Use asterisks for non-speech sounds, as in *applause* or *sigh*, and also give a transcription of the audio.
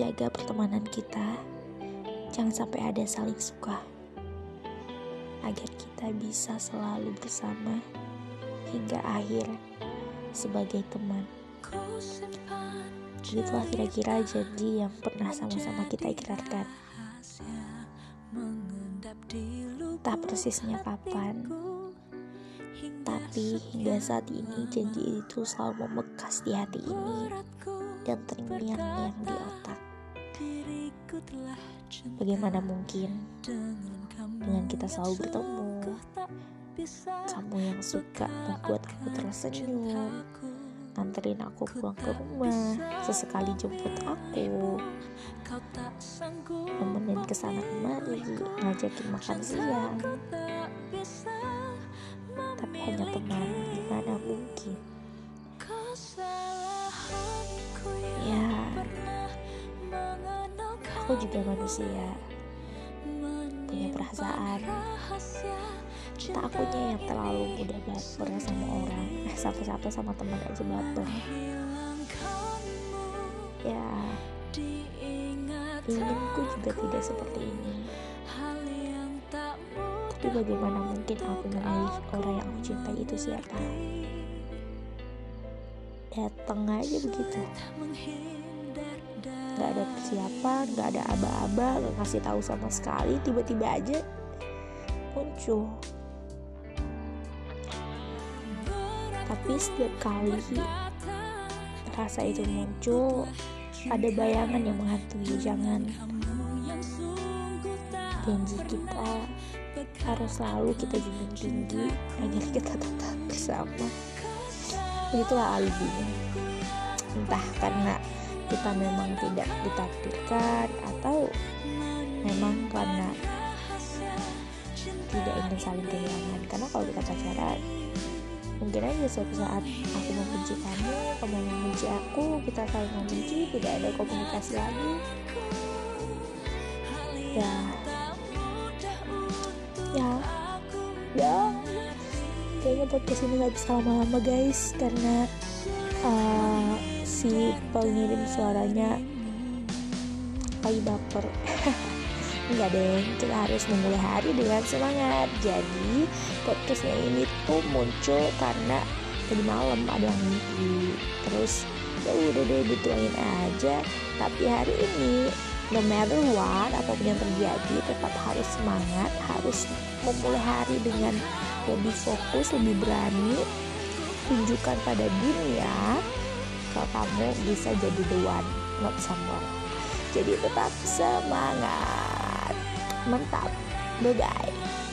jaga pertemanan kita jangan sampai ada saling suka agar kita bisa selalu bersama hingga akhir sebagai teman. Itulah kira-kira janji yang pernah sama-sama kita ikrarkan. Tak persisnya kapan, tapi hingga saat ini janji itu selalu membekas di hati ini dan terngiang-ngiang di otak. Bagaimana mungkin dengan kita selalu bertemu, kamu yang suka membuat aku tersenyum, nganterin aku pulang ke rumah, sesekali jemput aku, nemenin ke sana kemari, ngajakin makan siang. Tapi hanya teman, gimana mungkin? Aku juga manusia, punya perasaan. Tak akunya yang terlalu mudah baper sama orang, eh sampai-sampai sama teman aja baper. Ya, inginku juga tidak seperti ini. Tapi bagaimana mungkin aku memilih orang yang aku cintai itu siapa? Datang aja begitu. Gak ada persiapan, gak ada aba-aba, gak kasih tahu sama sekali, tiba-tiba aja muncul. Tapi setiap kali rasa itu muncul, ada bayangan yang menghantui. Jangan janji kita harus selalu kita junjung tinggi agar kita tetap bersama. Itulah alibinya. Entah karena kita memang tidak ditakdirkan atau memang karena tidak ingin saling kehilangan. Karena kalau kita pacaran mungkin aja suatu saat aku membenci kamu kamu membenci aku kita saling membenci tidak ada komunikasi lagi. Ya. Ya. Ya. Kayaknya podcast ini nggak bisa lama-lama guys karena uh, si pengirim suaranya. Lagi baper. *laughs* Enggak deh, kita harus memulai hari dengan semangat. Jadi podcastnya ini tuh muncul karena tadi malam ada yang mimpi. Terus ya udah deh dituangin aja. Tapi hari ini no matter what apa pun yang terjadi tetap harus semangat Harus memulai hari dengan lebih fokus, lebih berani Tunjukkan pada dunia kalau kamu bisa jadi the one, not someone. Jadi tetap semangat. Mantap. Bye bye